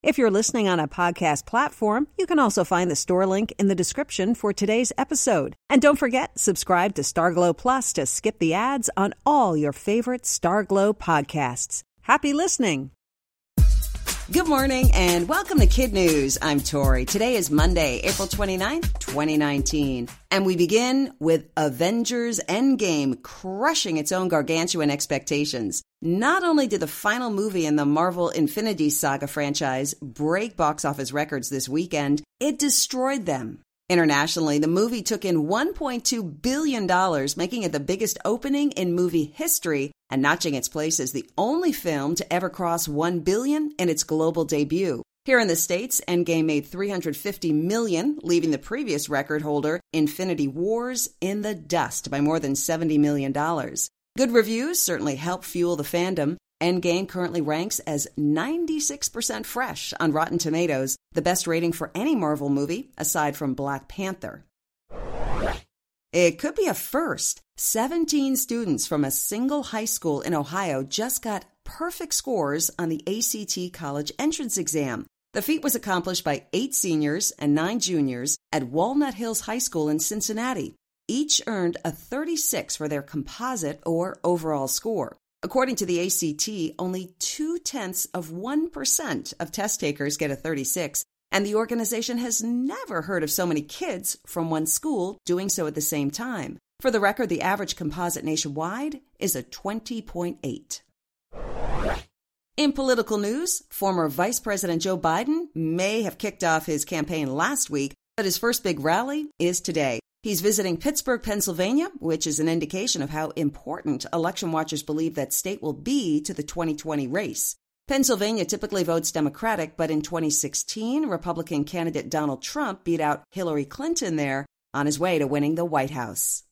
If you're listening on a podcast platform, you can also find the store link in the description for today's episode. And don't forget, subscribe to Starglow Plus to skip the ads on all your favorite Starglow podcasts. Happy listening! Good morning and welcome to Kid News. I'm Tori. Today is Monday, April 29th, 2019. And we begin with Avengers Endgame crushing its own gargantuan expectations. Not only did the final movie in the Marvel Infinity Saga franchise break box office records this weekend, it destroyed them. Internationally, the movie took in $1.2 billion, making it the biggest opening in movie history and notching its place as the only film to ever cross 1 billion in its global debut. Here in the States, Endgame made 350 million, leaving the previous record holder, Infinity Wars, in the dust by more than $70 million. Good reviews certainly help fuel the fandom, Endgame currently ranks as 96% fresh on Rotten Tomatoes, the best rating for any Marvel movie aside from Black Panther. It could be a first. 17 students from a single high school in Ohio just got perfect scores on the ACT college entrance exam. The feat was accomplished by eight seniors and nine juniors at Walnut Hills High School in Cincinnati. Each earned a 36 for their composite or overall score. According to the ACT, only two tenths of 1% of test takers get a 36, and the organization has never heard of so many kids from one school doing so at the same time. For the record, the average composite nationwide is a 20.8. In political news, former Vice President Joe Biden may have kicked off his campaign last week, but his first big rally is today. He's visiting Pittsburgh, Pennsylvania, which is an indication of how important election watchers believe that state will be to the 2020 race. Pennsylvania typically votes Democratic, but in 2016, Republican candidate Donald Trump beat out Hillary Clinton there on his way to winning the White House.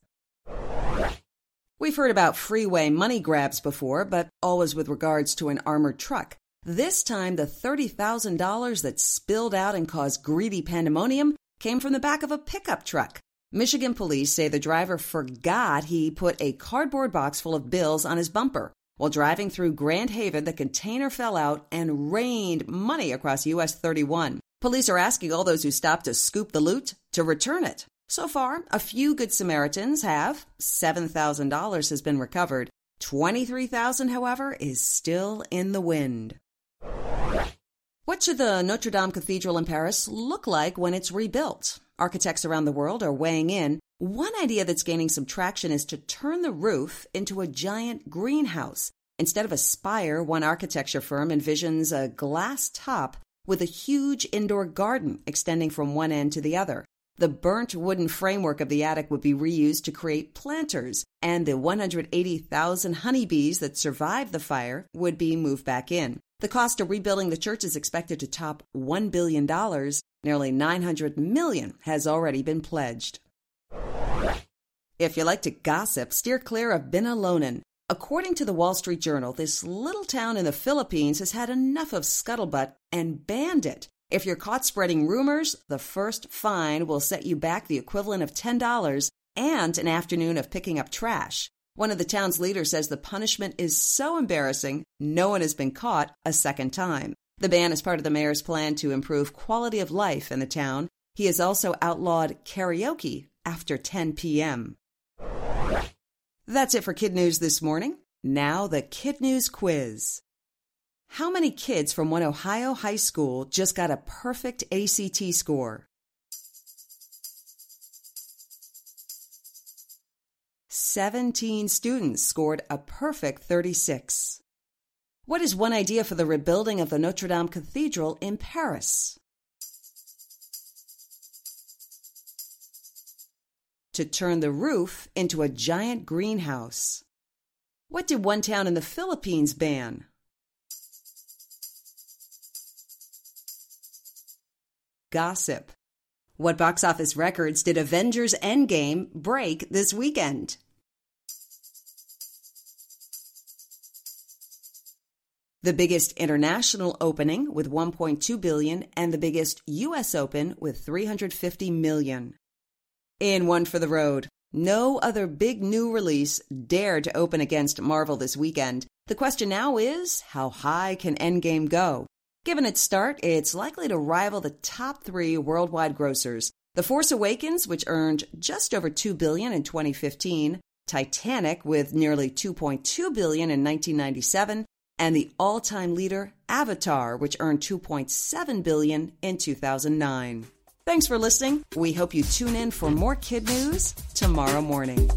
We've heard about freeway money grabs before, but always with regards to an armored truck. This time, the $30,000 that spilled out and caused greedy pandemonium came from the back of a pickup truck. Michigan police say the driver forgot he put a cardboard box full of bills on his bumper. While driving through Grand Haven, the container fell out and rained money across US 31. Police are asking all those who stopped to scoop the loot to return it. So far, a few good Samaritans have. $7,000 has been recovered. 23,000, however, is still in the wind. What should the Notre Dame Cathedral in Paris look like when it's rebuilt? Architects around the world are weighing in. One idea that's gaining some traction is to turn the roof into a giant greenhouse. Instead of a spire, one architecture firm envisions a glass top with a huge indoor garden extending from one end to the other. The burnt wooden framework of the attic would be reused to create planters, and the 180,000 honeybees that survived the fire would be moved back in. The cost of rebuilding the church is expected to top $1 billion. Nearly 900 million has already been pledged. If you like to gossip, steer clear of Binalonan. According to the Wall Street Journal, this little town in the Philippines has had enough of scuttlebutt and banned it. If you're caught spreading rumors, the first fine will set you back the equivalent of $10 and an afternoon of picking up trash. One of the town's leaders says the punishment is so embarrassing, no one has been caught a second time. The ban is part of the mayor's plan to improve quality of life in the town. He has also outlawed karaoke after 10 p.m. That's it for Kid News this morning. Now, the Kid News quiz. How many kids from one Ohio high school just got a perfect ACT score? 17 students scored a perfect 36. What is one idea for the rebuilding of the Notre Dame Cathedral in Paris? To turn the roof into a giant greenhouse. What did one town in the Philippines ban? Gossip. What box office records did Avengers Endgame break this weekend? The biggest international opening with 1.2 billion and the biggest US open with 350 million. In one for the road, no other big new release dared to open against Marvel this weekend. The question now is, how high can Endgame go? Given its start, it's likely to rival the top three worldwide grossers. The Force Awakens, which earned just over 2 billion in 2015, Titanic with nearly 2.2 billion in 1997, and the all-time leader Avatar, which earned 2.7 billion in 2009. Thanks for listening. We hope you tune in for more kid news tomorrow morning.